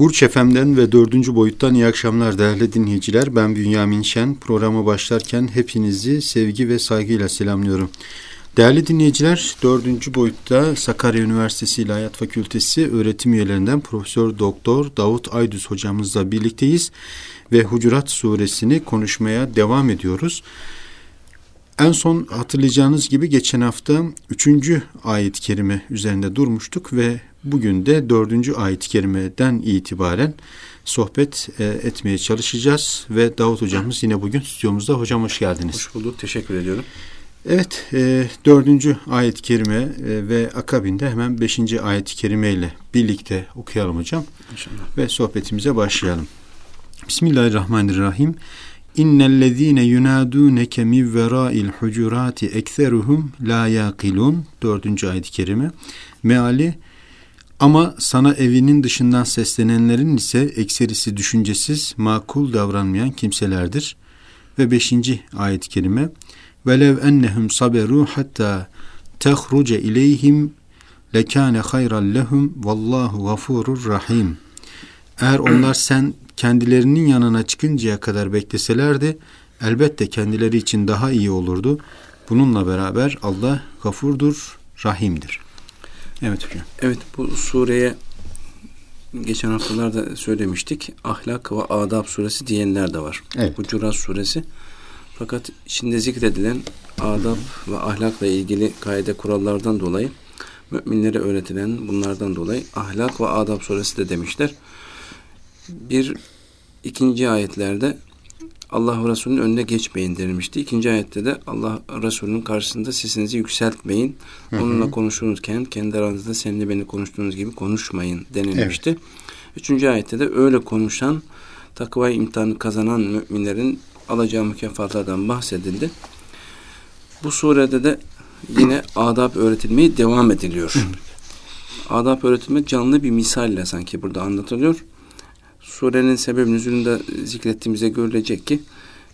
Burç FM'den ve dördüncü boyuttan iyi akşamlar değerli dinleyiciler. Ben Bünyamin Şen. Programa başlarken hepinizi sevgi ve saygıyla selamlıyorum. Değerli dinleyiciler, dördüncü boyutta Sakarya Üniversitesi İlahiyat Fakültesi öğretim üyelerinden Profesör Doktor Davut Aydüz hocamızla birlikteyiz ve Hucurat suresini konuşmaya devam ediyoruz. En son hatırlayacağınız gibi geçen hafta üçüncü ayet-i kerime üzerinde durmuştuk ve bugün de dördüncü ayet-i kerimeden itibaren sohbet e, etmeye çalışacağız ve Davut hocamız yine bugün stüdyomuzda. Hocam hoş geldiniz. Hoş bulduk, teşekkür ediyorum. Evet, e, dördüncü ayet-i kerime e, ve akabinde hemen beşinci ayet-i kerime ile birlikte okuyalım hocam. İnşallah. Ve sohbetimize başlayalım. Bismillahirrahmanirrahim. İnnellezîne yunâdûneke min verâil hucurâti ekseruhum la yâkilûn. Dördüncü ayet-i kerime. Meali ama sana evinin dışından seslenenlerin ise ekserisi düşüncesiz, makul davranmayan kimselerdir. Ve beşinci ayet-i kerime. Velev ennehum saberu hatta tehruce ileyhim lekâne hayran lehum vallahu gafurur rahim. Eğer onlar sen kendilerinin yanına çıkıncaya kadar bekleselerdi elbette kendileri için daha iyi olurdu. Bununla beraber Allah gafurdur, rahimdir. Evet hocam. Evet bu sureye geçen haftalarda söylemiştik. Ahlak ve Adab suresi diyenler de var. Evet. Hucurat suresi. Fakat içinde zikredilen adab ve ahlakla ilgili kaide kurallardan dolayı müminlere öğretilen bunlardan dolayı ahlak ve adab suresi de demişler. Bir ikinci ayetlerde Allah Resulü'nün önüne geçmeyin denilmişti. İkinci ayette de Allah Resulü'nün karşısında sesinizi yükseltmeyin. Hı hı. Onunla konuşurken kendi aranızda seninle beni konuştuğunuz gibi konuşmayın denilmişti. Evet. Üçüncü ayette de öyle konuşan takva imtihanı kazanan müminlerin alacağı mükafatlardan bahsedildi. Bu surede de yine adab öğretilmeye devam ediliyor. adab öğretilme canlı bir misalle sanki burada anlatılıyor. Surenin sebep nüzulünde zikrettiğimize görülecek ki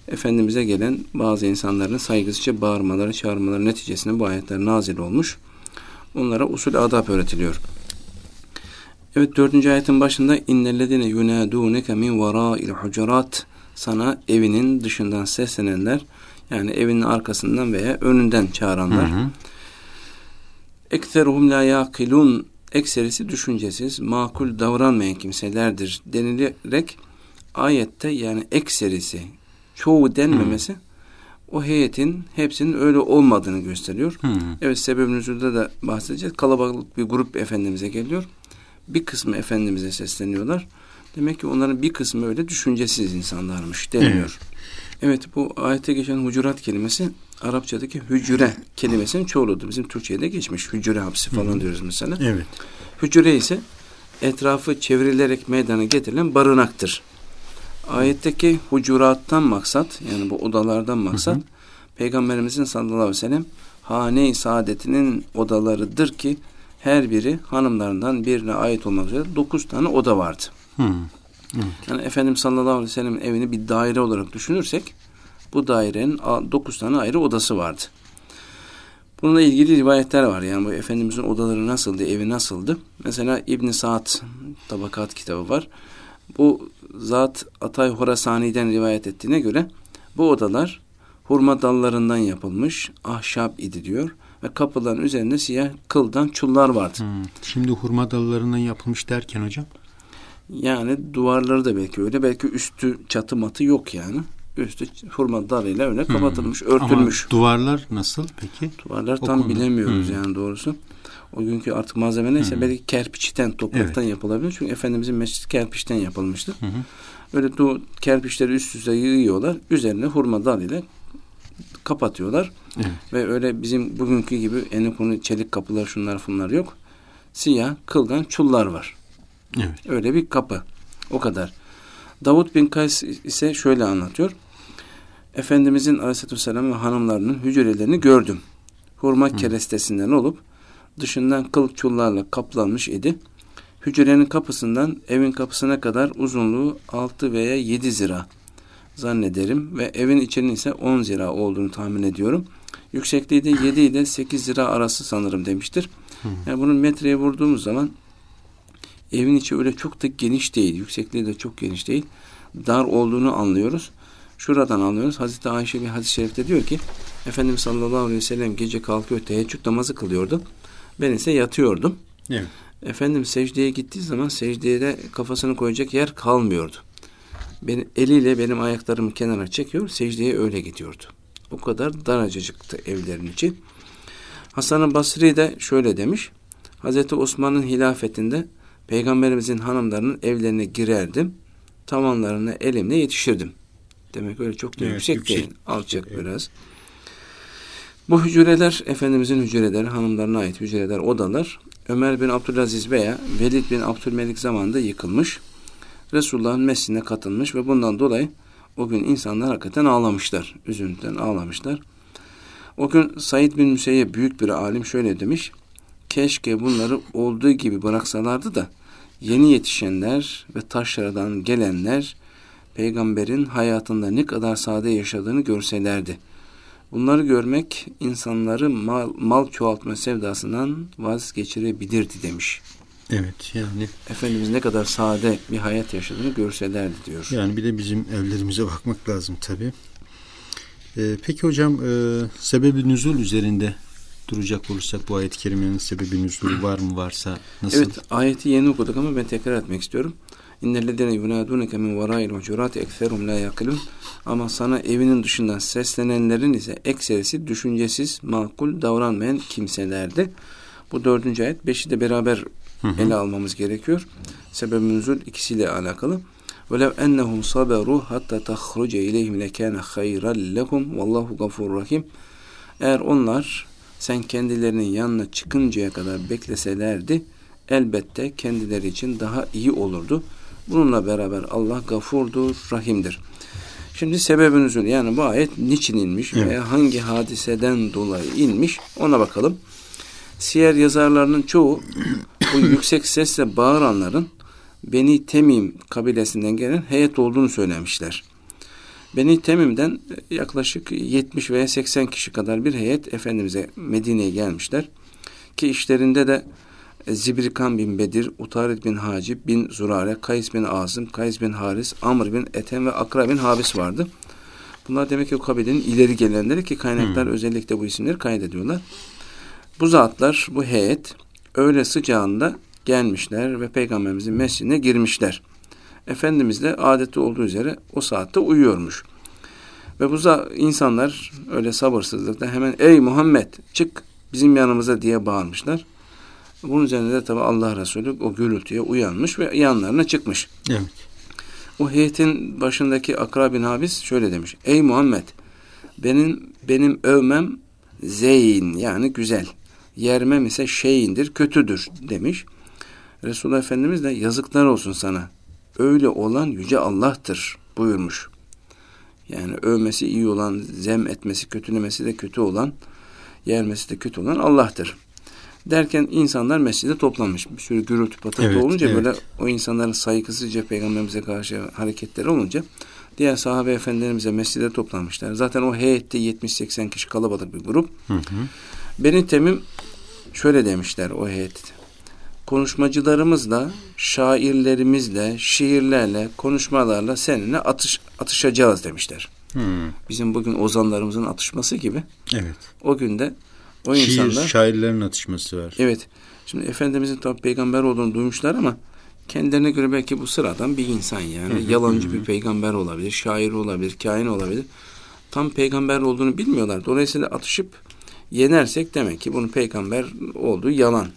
Efendimiz'e gelen bazı insanların saygısızca bağırmaları, çağırmaları neticesinde bu ayetler nazil olmuş. Onlara usul adab öğretiliyor. Evet dördüncü ayetin başında innellezine yunaduneke min vara'il hucurat sana evinin dışından seslenenler yani evinin arkasından veya önünden çağıranlar. Ekseruhum la yaqilun ekserisi düşüncesiz, makul davranmayan kimselerdir denilerek ayette yani ekserisi, çoğu denmemesi hmm. o heyetin hepsinin öyle olmadığını gösteriyor. Hmm. Evet sebeb nüzulda da bahsedeceğiz. Kalabalık bir grup Efendimiz'e geliyor. Bir kısmı Efendimiz'e sesleniyorlar. Demek ki onların bir kısmı öyle düşüncesiz insanlarmış deniyor. Hmm. Evet bu ayette geçen hucurat kelimesi Arapçadaki hücre kelimesinin çoğuludur. Bizim Türkçe'de geçmiş. Hücre hapsi falan Hı. diyoruz mesela. Evet. Hücre ise etrafı çevrilerek meydana getirilen barınaktır. Ayetteki hucurattan maksat yani bu odalardan maksat hı hı. Peygamberimizin sallallahu aleyhi ve sellem hane-i saadetinin odalarıdır ki her biri hanımlarından birine ait olmak üzere dokuz tane oda vardı. Hı. Evet. Yani Efendimiz sallallahu aleyhi ve sellem evini bir daire olarak düşünürsek bu dairenin dokuz tane ayrı odası vardı. Bununla ilgili rivayetler var. Yani bu Efendimizin odaları nasıldı, evi nasıldı? Mesela İbn Saad tabakat kitabı var. Bu zat Atay Horasani'den rivayet ettiğine göre bu odalar hurma dallarından yapılmış ahşap idi diyor. Ve kapıların üzerinde siyah kıldan çullar vardı. Hmm. Şimdi hurma dallarından yapılmış derken hocam? Yani duvarları da belki öyle. Belki üstü çatı matı yok yani üstü hurma dalıyla öyle kapatılmış, hmm. örtülmüş. Ama duvarlar nasıl peki? Duvarlar o tam konu. bilemiyoruz hmm. yani doğrusu. O günkü artık malzeme neyse hmm. belki kerpiçten, topraktan evet. yapılabilir. Çünkü Efendimizin mescidi kerpiçten yapılmıştır. Hmm. Öyle du kerpiçleri üst üste yığıyorlar. Üzerine hurma dalıyla kapatıyorlar. Evet. Ve öyle bizim bugünkü gibi eni konu çelik kapılar şunlar bunlar yok. Siyah kıldan çullar var. Evet. Öyle bir kapı. O kadar. Davut bin Kays ise şöyle anlatıyor. Efendimizin aleyhissalatü vesselam ve hanımlarının hücrelerini gördüm. Hurma Hı. kerestesinden olup dışından kıl çullarla kaplanmış idi. Hücrenin kapısından evin kapısına kadar uzunluğu 6 veya 7 zira zannederim ve evin içinin ise 10 zira olduğunu tahmin ediyorum. Yüksekliği de 7 ile 8 zira arası sanırım demiştir. Hı. Yani bunun metreye vurduğumuz zaman evin içi öyle çok da geniş değil. Yüksekliği de çok geniş değil. Dar olduğunu anlıyoruz. Şuradan anlıyoruz. Hazreti Ayşe bir hadis-i şerifte diyor ki Efendimiz sallallahu aleyhi ve sellem gece kalkıyor teheccüd namazı kılıyordu. Ben ise yatıyordum. Evet. Efendim secdeye gittiği zaman secdeye de kafasını koyacak yer kalmıyordu. Beni, eliyle benim ayaklarımı kenara çekiyor, secdeye öyle gidiyordu. O kadar daracıktı evlerin içi. Hasan-ı Basri de şöyle demiş. Hazreti Osman'ın hilafetinde Peygamberimizin hanımlarının evlerine girerdim. Tavanlarına elimle yetişirdim. Demek öyle çok da evet, yüksek, yüksek değil. Alçak evet. biraz. Bu hücreler Efendimizin hücreleri, hanımlarına ait hücreler, odalar Ömer bin Abdülaziz veya Velid bin Abdülmelik zamanında yıkılmış. Resulullah'ın mescidine katılmış ve bundan dolayı o gün insanlar hakikaten ağlamışlar. Üzüntüden ağlamışlar. O gün Said bin Müseyyep büyük bir alim şöyle demiş. Keşke bunları olduğu gibi bıraksalardı da yeni yetişenler ve taşlardan gelenler peygamberin hayatında ne kadar sade yaşadığını görselerdi. Bunları görmek insanları mal, mal çoğaltma sevdasından vazgeçirebilirdi demiş. Evet yani. Efendimiz ne kadar sade bir hayat yaşadığını görselerdi diyor. Yani bir de bizim evlerimize bakmak lazım tabi. Ee, peki hocam e, sebebi nüzul üzerinde duracak olursak bu ayet-i kerimenin sebebi nüzulü var mı varsa nasıl? Evet ayeti yeni okuduk ama ben tekrar etmek istiyorum. İnnellezine yunadunke min vara'il hucurati ekserum la yakilun. Ama sana evinin dışından seslenenlerin ise ekserisi düşüncesiz, makul davranmayan kimselerdi. Bu dördüncü ayet. Beşi de beraber hı hı. ele almamız gerekiyor. Sebeb-i nüzul ikisiyle alakalı. وَلَوْ اَنَّهُمْ صَبَرُوا حَتَّى تَخْرُجَ اِلَيْهِمْ لَكَانَ خَيْرًا لَهُمْ وَاللّٰهُ غَفُورٌ rahim. Eğer onlar sen kendilerinin yanına çıkıncaya kadar bekleselerdi elbette kendileri için daha iyi olurdu. Bununla beraber Allah gafurdur, rahimdir. Şimdi sebebin üzülü yani bu ayet niçin inmiş evet. veya hangi hadiseden dolayı inmiş ona bakalım. Siyer yazarlarının çoğu bu yüksek sesle bağıranların Beni Temim kabilesinden gelen heyet olduğunu söylemişler. Beni Temim'den yaklaşık 70 veya 80 kişi kadar bir heyet Efendimiz'e Medine'ye gelmişler. Ki işlerinde de Zibrikan bin Bedir, Utarid bin Hacib bin Zurare, Kays bin Azım, Kays bin Haris, Amr bin Ethem ve Akra bin Habis vardı. Bunlar demek ki o kabilenin ileri gelenleri ki kaynaklar hmm. özellikle bu isimleri kaydediyorlar. Bu zatlar, bu heyet öyle sıcağında gelmişler ve Peygamberimizin mescidine girmişler. Efendimiz de adeti olduğu üzere o saatte uyuyormuş. Ve bu insanlar öyle sabırsızlıkla hemen ey Muhammed çık bizim yanımıza diye bağırmışlar. Bunun üzerine de tabi Allah Resulü o gürültüye uyanmış ve yanlarına çıkmış. Evet. O heyetin başındaki Akra bin Habis şöyle demiş. Ey Muhammed benim benim övmem zeyn yani güzel. Yermem ise şeyindir, kötüdür demiş. Resulullah Efendimiz de yazıklar olsun sana. Öyle olan yüce Allah'tır buyurmuş. Yani övmesi iyi olan, zem etmesi, kötülemesi de kötü olan, yermesi de kötü olan Allah'tır. Derken insanlar mescide toplanmış. Bir sürü gürültü patırtı evet, olunca evet. böyle o insanların saygısızca peygamberimize karşı hareketleri olunca diğer sahabe efendilerimize mescide toplanmışlar. Zaten o heyette 70-80 kişi kalabalık bir grup. Hı hı. Beni Temim şöyle demişler o heyette. Konuşmacılarımızla, şairlerimizle, şiirlerle, konuşmalarla seninle atış, atışacağız demişler. Hmm. Bizim bugün ozanlarımızın atışması gibi. Evet. O günde o Şiir, insanlar şairlerin atışması var. Evet. Şimdi Efendimizin tabi peygamber olduğunu duymuşlar ama kendilerine göre belki bu sıradan bir insan yani. Yalancı bir peygamber olabilir, şair olabilir, kain olabilir. Tam peygamber olduğunu bilmiyorlar. Dolayısıyla atışıp yenersek demek ki bunun peygamber olduğu yalan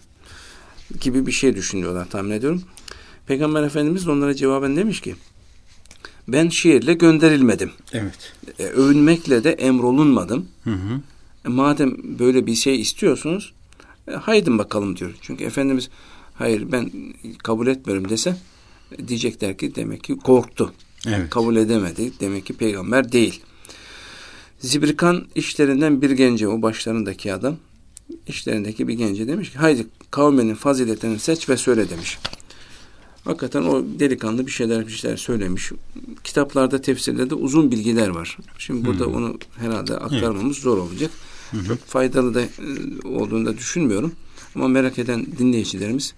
gibi bir şey düşünüyorlar tahmin ediyorum. Peygamber Efendimiz de onlara cevaben demiş ki ben şiirle gönderilmedim. Evet. E, övünmekle de emrolunmadım. Hı hı. E, madem böyle bir şey istiyorsunuz e, haydın bakalım diyor. Çünkü Efendimiz hayır ben kabul etmiyorum dese e, diyecekler ki demek ki korktu. Evet. Kabul edemedi. Demek ki peygamber değil. Zibrikan işlerinden bir gence o başlarındaki adam işlerindeki bir gence demiş ki haydi kavminin faziletlerini seç ve söyle demiş. Hakikaten o delikanlı bir şeyler bir şeyler söylemiş. Kitaplarda, tefsirlerde uzun bilgiler var. Şimdi burada hmm. onu herhalde aktarmamız evet. zor olacak. Hı Çok faydalı da e, olduğunu da düşünmüyorum. Ama merak eden dinleyicilerimiz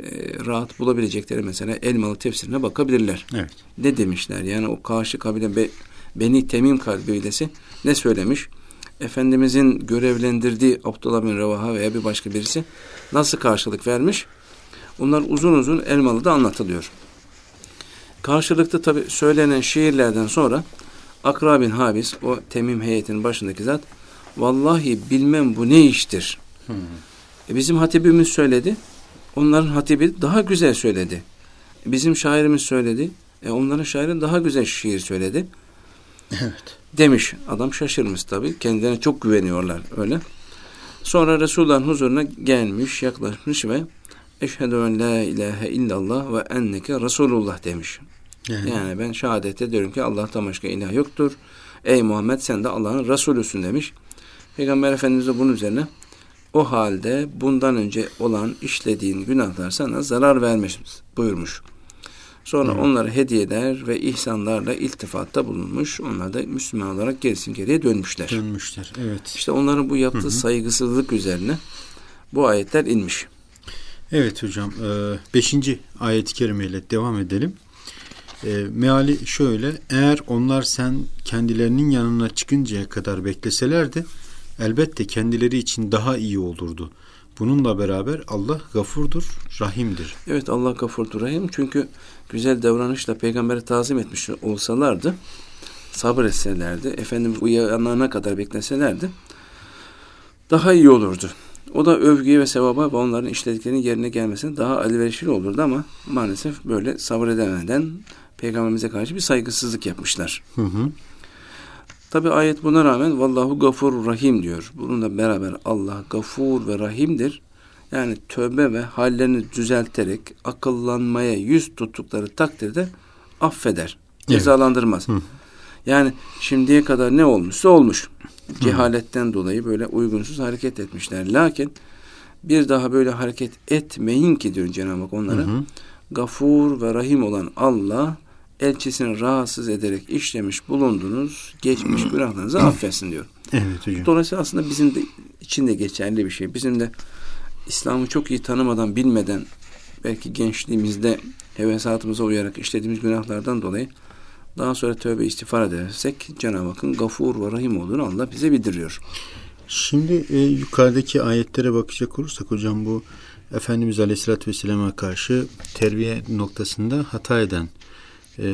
e, rahat bulabilecekleri mesela Elmalı tefsirine bakabilirler. Evet. Ne demişler? Yani o karşı kabile Be, Beni Temim kabilesi ne söylemiş? Efendimizin görevlendirdiği Abdullah bin Revaha veya bir başka birisi nasıl karşılık vermiş? Bunlar uzun uzun Elmalı'da anlatılıyor. Karşılıklı tabi söylenen şiirlerden sonra Akra bin Habis o Temim heyetinin başındaki zat vallahi bilmem bu ne iştir. Hmm. E bizim hatibimiz söyledi. Onların hatibi daha güzel söyledi. E bizim şairimiz söyledi. E onların şairi daha güzel şiir söyledi. Evet. Demiş. Adam şaşırmış tabi. Kendilerine çok güveniyorlar öyle. Sonra Resulullah'ın huzuruna gelmiş, yaklaşmış ve Eşhedü en la ilahe illallah ve enneke Resulullah demiş. Yani. yani ben şehadet ediyorum ki Allah'tan başka ilah yoktur. Ey Muhammed sen de Allah'ın Resulüsün demiş. Peygamber Efendimiz de bunun üzerine o halde bundan önce olan işlediğin günahlar sana zarar vermiş buyurmuş. Sonra evet. onlara hediyeler ve ihsanlarla iltifatta bulunmuş. Onlar da Müslüman olarak gerisin geriye dönmüşler. Dönmüşler, evet. İşte onların bu yaptığı Hı-hı. saygısızlık üzerine bu ayetler inmiş. Evet hocam. E, beşinci ayet-i kerimeyle devam edelim. E, meali şöyle. Eğer onlar sen kendilerinin yanına çıkıncaya kadar bekleselerdi elbette kendileri için daha iyi olurdu. Bununla beraber Allah gafurdur, rahimdir. Evet Allah gafurdur, rahim. Çünkü güzel davranışla peygamberi tazim etmiş olsalardı, sabır etselerdi, Efendimiz uyanana kadar bekleselerdi, daha iyi olurdu. O da övgüye ve sevaba ve onların işlediklerinin yerine gelmesine daha elverişli olurdu ama maalesef böyle sabır edemeden peygamberimize karşı bir saygısızlık yapmışlar. Hı hı. Tabi ayet buna rağmen vallahu gafur rahim diyor. Bununla beraber Allah gafur ve rahimdir. Yani tövbe ve hallerini düzelterek akıllanmaya yüz tuttukları takdirde affeder. Evet. Cezalandırmaz. Hı. Yani şimdiye kadar ne olmuşsa olmuş. Cehaletten dolayı böyle uygunsuz hareket etmişler. Lakin bir daha böyle hareket etmeyin ki diyor Cenab-ı Hak onlara. Hı hı. Gafur ve Rahim olan Allah elçisini rahatsız ederek işlemiş bulundunuz geçmiş günahlarınızı affetsin diyor. Evet hocam. Dolayısıyla aslında bizim de içinde geçerli bir şey. Bizim de İslam'ı çok iyi tanımadan, bilmeden belki gençliğimizde hevesatımıza uyarak işlediğimiz günahlardan dolayı daha sonra tövbe istiğfar edersek Cenab-ı Hakk'ın gafur ve rahim olduğunu Allah bize bildiriyor. Şimdi e, yukarıdaki ayetlere bakacak olursak hocam bu Efendimiz Aleyhisselatü Vesselam'a karşı terbiye noktasında hata eden e,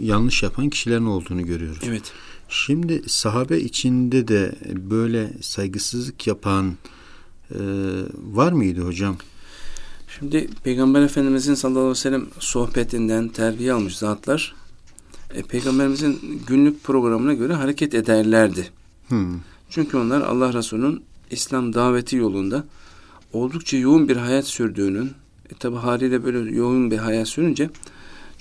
yanlış yapan kişilerin olduğunu görüyoruz. Evet. Şimdi sahabe içinde de böyle saygısızlık yapan e, var mıydı hocam? Şimdi Peygamber Efendimizin sallallahu aleyhi ve sellem sohbetinden terbiye almış zatlar e, Peygamberimizin günlük programına göre hareket ederlerdi. Hmm. Çünkü onlar Allah Resulü'nün İslam daveti yolunda oldukça yoğun bir hayat sürdüğünün e, tabi haliyle böyle yoğun bir hayat sürünce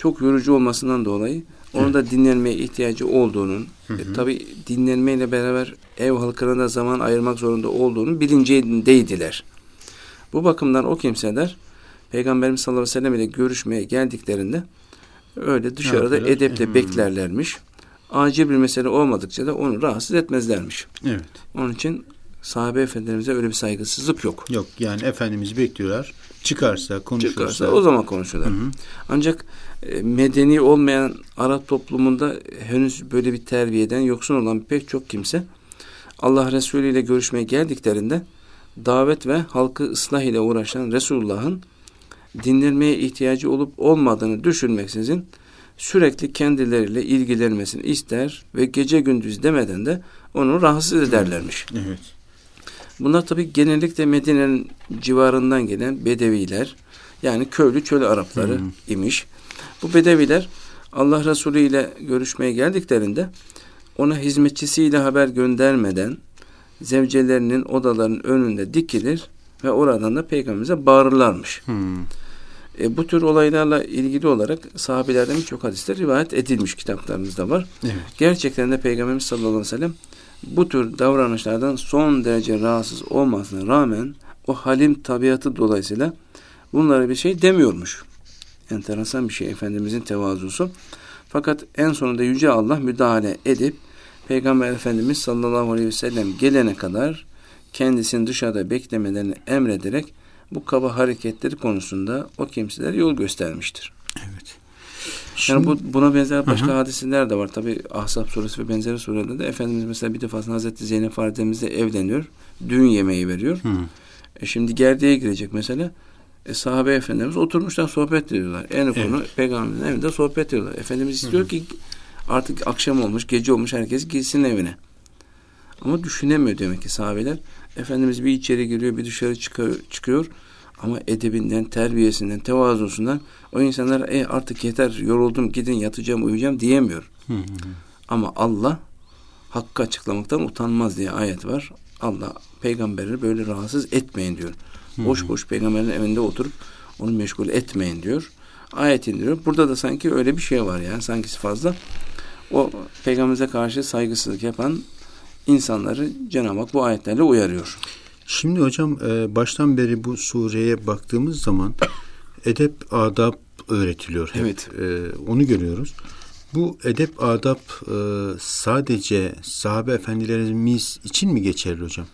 çok yorucu olmasından dolayı onun evet. da dinlenmeye ihtiyacı olduğunun hı hı. E, tabi dinlenmeyle beraber ev halkına da zaman ayırmak zorunda olduğunu bilincindeydiler. Bu bakımdan o kimseler Peygamberimiz sallallahu aleyhi ve sellem ile görüşmeye geldiklerinde öyle dışarıda evet, edeple hmm. beklerlermiş. Acil bir mesele olmadıkça da onu rahatsız etmezlermiş. Evet. Onun için sahabe efendilerimize öyle bir saygısızlık yok. Yok yani Efendimiz bekliyorlar. Çıkarsa konuşursa. Çıkarsa o zaman konuşuyorlar. Hı hı. Ancak e, medeni olmayan Arap toplumunda henüz böyle bir terbiyeden yoksun olan pek çok kimse Allah Resulü ile görüşmeye geldiklerinde davet ve halkı ıslah ile uğraşan Resulullah'ın dinlenmeye ihtiyacı olup olmadığını düşünmeksizin sürekli kendileriyle ilgilenmesini ister ve gece gündüz demeden de onu rahatsız ederlermiş. Evet. Bunlar tabi genellikle Medine'nin civarından gelen Bedeviler yani köylü çöl Arapları hmm. imiş. Bu Bedeviler Allah Resulü ile görüşmeye geldiklerinde ona hizmetçisiyle haber göndermeden zevcelerinin odalarının önünde dikilir ve oradan da peygamberimize bağırırlarmış. Hmm. E, bu tür olaylarla ilgili olarak sahabelerden birçok hadisler rivayet edilmiş kitaplarımızda var. Evet. Gerçekten de Peygamberimiz sallallahu aleyhi ve sellem bu tür davranışlardan son derece rahatsız olmasına rağmen o halim tabiatı dolayısıyla bunlara bir şey demiyormuş. Enteresan bir şey Efendimizin tevazusu. Fakat en sonunda Yüce Allah müdahale edip Peygamber Efendimiz sallallahu aleyhi ve sellem gelene kadar kendisini dışarıda beklemelerini emrederek bu kaba hareketleri konusunda o kimseler yol göstermiştir. Evet. Şimdi, yani bu, buna benzer başka aha. hadiseler de var. Tabi Ahzab suresi ve benzeri surelerde de Efendimiz mesela bir defasında Hazreti Zeynep validemizle evleniyor. Düğün yemeği veriyor. Hı. E şimdi gerdeğe girecek mesela. E, sahabe efendimiz oturmuşlar sohbet ediyorlar. En evet. konu peygamberin evinde sohbet ediyorlar. Efendimiz istiyor Hı. ki artık akşam olmuş, gece olmuş herkes gitsin evine. Ama düşünemiyor demek ki sahabeler. Efendimiz bir içeri giriyor, bir dışarı çıkıyor, çıkıyor. Ama edebinden, terbiyesinden, tevazusundan o insanlar e artık yeter, yoruldum, gidin yatacağım, uyuyacağım diyemiyor. Hı hı. Ama Allah hakkı açıklamaktan utanmaz diye ayet var. Allah peygamberi böyle rahatsız etmeyin diyor. Hı. Boş boş peygamberin evinde oturup onu meşgul etmeyin diyor. Ayet indiriyor. Burada da sanki öyle bir şey var yani sanki fazla. O peygamberimize karşı saygısızlık yapan insanları Cenab-ı Hak bu ayetlerle uyarıyor. Şimdi hocam e, baştan beri bu sureye baktığımız zaman edep, adab öğretiliyor. Hep. Evet. E, onu görüyoruz. Bu edep, adab e, sadece sahabe efendilerimiz için mi geçerli hocam?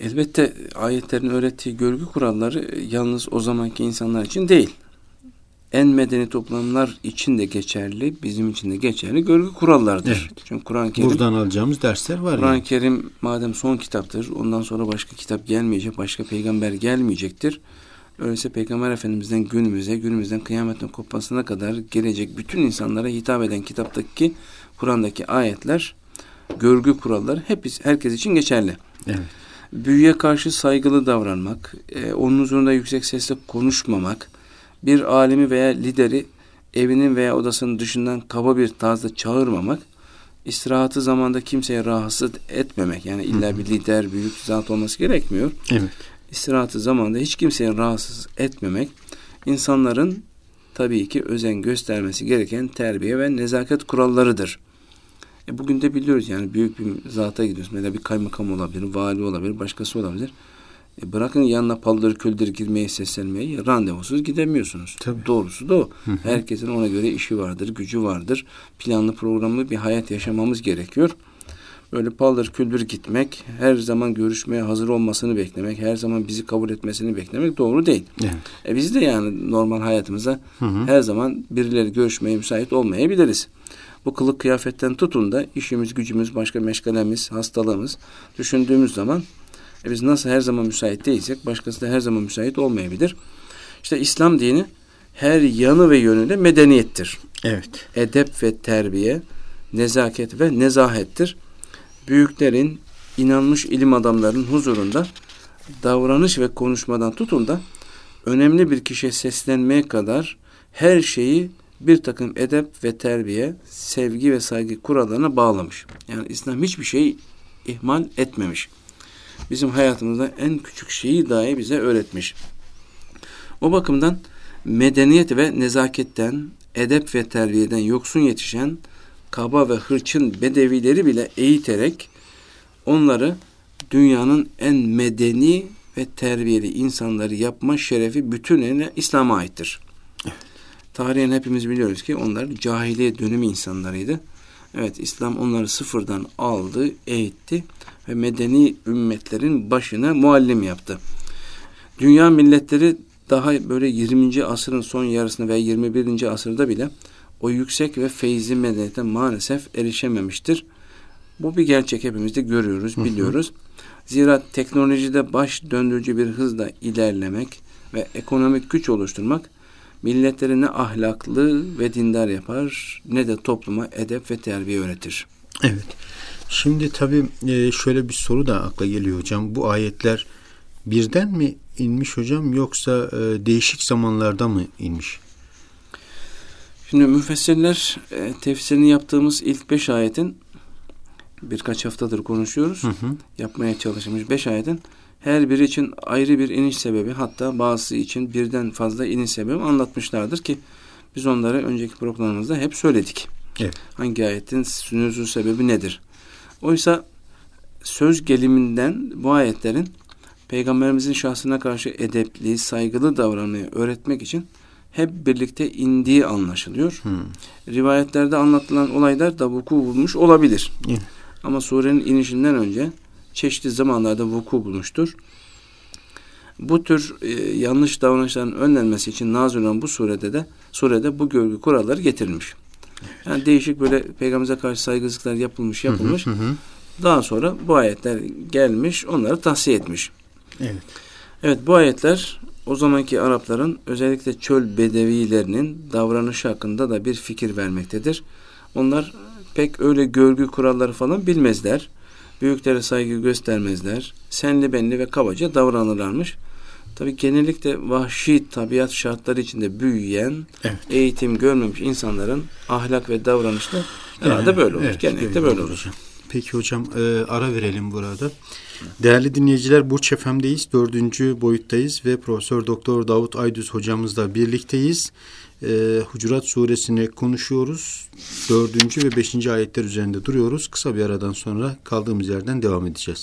Elbette ayetlerin öğrettiği görgü kuralları yalnız o zamanki insanlar için değil. En medeni toplumlar için de geçerli, bizim için de geçerli görgü kurallarıdır. Evet. Çünkü Kur'an-ı Kerim buradan alacağımız dersler var. Kur'an-ı yani. Kerim madem son kitaptır, ondan sonra başka kitap gelmeyecek, başka peygamber gelmeyecektir. Öyleyse Peygamber Efendimiz'den günümüze, günümüzden kıyametin kopmasına kadar gelecek bütün insanlara hitap eden kitaptaki Kur'an'daki ayetler, görgü kuralları hep herkes için geçerli. Evet büyüye karşı saygılı davranmak, e, onun huzurunda yüksek sesle konuşmamak, bir alimi veya lideri evinin veya odasının dışından kaba bir tarzda çağırmamak, istirahatı zamanda kimseye rahatsız etmemek. Yani illa bir lider, büyük zat olması gerekmiyor. Evet. İstirahatı zamanda hiç kimseye rahatsız etmemek, insanların tabii ki özen göstermesi gereken terbiye ve nezaket kurallarıdır. E bugün de biliyoruz yani büyük bir zata gidiyorsun. Mesela bir kaymakam olabilir, vali olabilir, başkası olabilir. E bırakın yanına paldır küldür girmeyi seslenmeyi randevusuz gidemiyorsunuz. Tabii. Doğrusu da o. Herkesin ona göre işi vardır, gücü vardır. Planlı programlı bir hayat yaşamamız gerekiyor. Böyle paldır küldür gitmek, her zaman görüşmeye hazır olmasını beklemek, her zaman bizi kabul etmesini beklemek doğru değil. Evet. E biz de yani normal hayatımıza hı hı. her zaman birileri görüşmeye müsait olmayabiliriz. Bu kılık kıyafetten tutun da işimiz, gücümüz, başka meşgalemiz, hastalığımız düşündüğümüz zaman e biz nasıl her zaman müsait değilsek başkası da her zaman müsait olmayabilir. İşte İslam dini her yanı ve yönüyle medeniyettir. Evet. Edep ve terbiye, nezaket ve nezahettir. Büyüklerin, inanmış ilim adamlarının huzurunda davranış ve konuşmadan tutun da önemli bir kişiye seslenmeye kadar her şeyi bir takım edep ve terbiye, sevgi ve saygı kurallarına bağlamış. Yani İslam hiçbir şeyi ihmal etmemiş. Bizim hayatımızda en küçük şeyi dahi bize öğretmiş. O bakımdan medeniyet ve nezaketten, edep ve terbiyeden yoksun yetişen kaba ve hırçın bedevileri bile eğiterek onları dünyanın en medeni ve terbiyeli insanları yapma şerefi bütünüyle İslam'a aittir. Tarihen hepimiz biliyoruz ki onlar cahiliye dönemi insanlarıydı. Evet İslam onları sıfırdan aldı, eğitti ve medeni ümmetlerin başına muallim yaptı. Dünya milletleri daha böyle 20. asırın son yarısında veya 21. asırda bile o yüksek ve feyizli medeniyete maalesef erişememiştir. Bu bir gerçek hepimiz de görüyoruz, biliyoruz. Zira teknolojide baş döndürücü bir hızla ilerlemek ve ekonomik güç oluşturmak milletleri ne ahlaklı ve dindar yapar ne de topluma edep ve terbiye öğretir. Evet. Şimdi tabii e, şöyle bir soru da akla geliyor hocam. Bu ayetler birden mi inmiş hocam yoksa e, değişik zamanlarda mı inmiş? Şimdi müfessirler e, tefsirini yaptığımız ilk beş ayetin birkaç haftadır konuşuyoruz. Hı hı. Yapmaya çalışmış beş ayetin her biri için ayrı bir iniş sebebi hatta bazısı için birden fazla iniş sebebi anlatmışlardır ki biz onları önceki programımızda hep söyledik. Evet. Hangi ayetin nüzul sebebi nedir? Oysa söz geliminden bu ayetlerin Peygamberimizin şahsına karşı edepli, saygılı davranmayı öğretmek için hep birlikte indiği anlaşılıyor. Hmm. Rivayetlerde anlatılan olaylar da vuku bulmuş olabilir. Yeah. Ama surenin inişinden önce çeşitli zamanlarda vuku bulmuştur. Bu tür e, yanlış davranışların önlenmesi için nazil olan bu surede de surede bu görgü kuralları getirilmiş. Yani değişik böyle peygamberimize karşı saygısızlıklar yapılmış yapılmış. Hı hı hı. Daha sonra bu ayetler gelmiş onları tahsiye etmiş. Evet. Evet bu ayetler o zamanki Arapların özellikle çöl bedevilerinin davranışı hakkında da bir fikir vermektedir. Onlar pek öyle görgü kuralları falan bilmezler. Büyüklere saygı göstermezler. Senli benli ve kabaca davranırlarmış. Tabi genellikle vahşi tabiat şartları içinde büyüyen, evet. eğitim görmemiş insanların ahlak ve davranışları herhalde yani, böyle olur. Evet, genellikle böyle olur. Hocam. Peki hocam e, ara verelim burada. Değerli dinleyiciler Burç FM'deyiz. Dördüncü boyuttayız ve Profesör Doktor Davut Aydüz hocamızla birlikteyiz. E, Hucurat suresini konuşuyoruz. Dördüncü ve beşinci ayetler üzerinde duruyoruz. Kısa bir aradan sonra kaldığımız yerden devam edeceğiz.